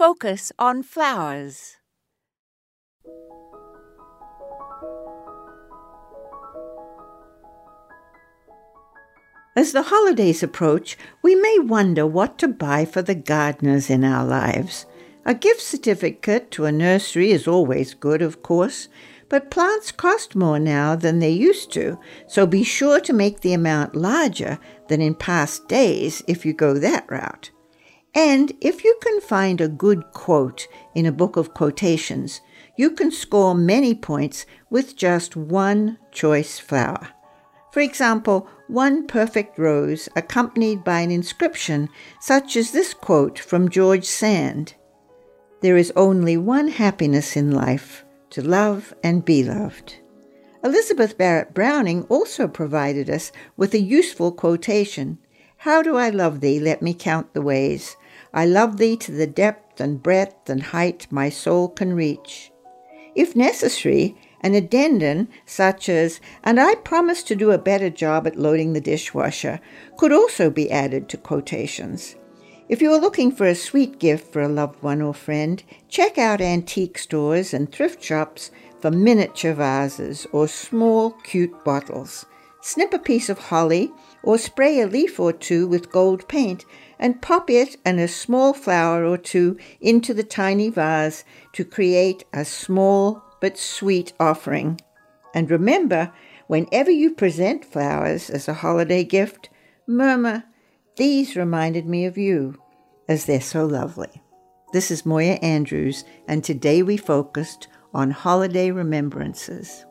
focus on flowers. As the holidays approach, we may wonder what to buy for the gardeners in our lives. A gift certificate to a nursery is always good, of course, but plants cost more now than they used to, so be sure to make the amount larger than in past days if you go that route. And if you can find a good quote in a book of quotations, you can score many points with just one choice flower. For example, one perfect rose accompanied by an inscription such as this quote from George Sand There is only one happiness in life to love and be loved. Elizabeth Barrett Browning also provided us with a useful quotation How do I love thee? Let me count the ways. I love thee to the depth and breadth and height my soul can reach. If necessary, an addendum such as, and I promise to do a better job at loading the dishwasher, could also be added to quotations. If you are looking for a sweet gift for a loved one or friend, check out antique stores and thrift shops for miniature vases or small, cute bottles. Snip a piece of holly or spray a leaf or two with gold paint and pop it and a small flower or two into the tiny vase to create a small but sweet offering. And remember, whenever you present flowers as a holiday gift, murmur, These reminded me of you, as they're so lovely. This is Moya Andrews, and today we focused on holiday remembrances.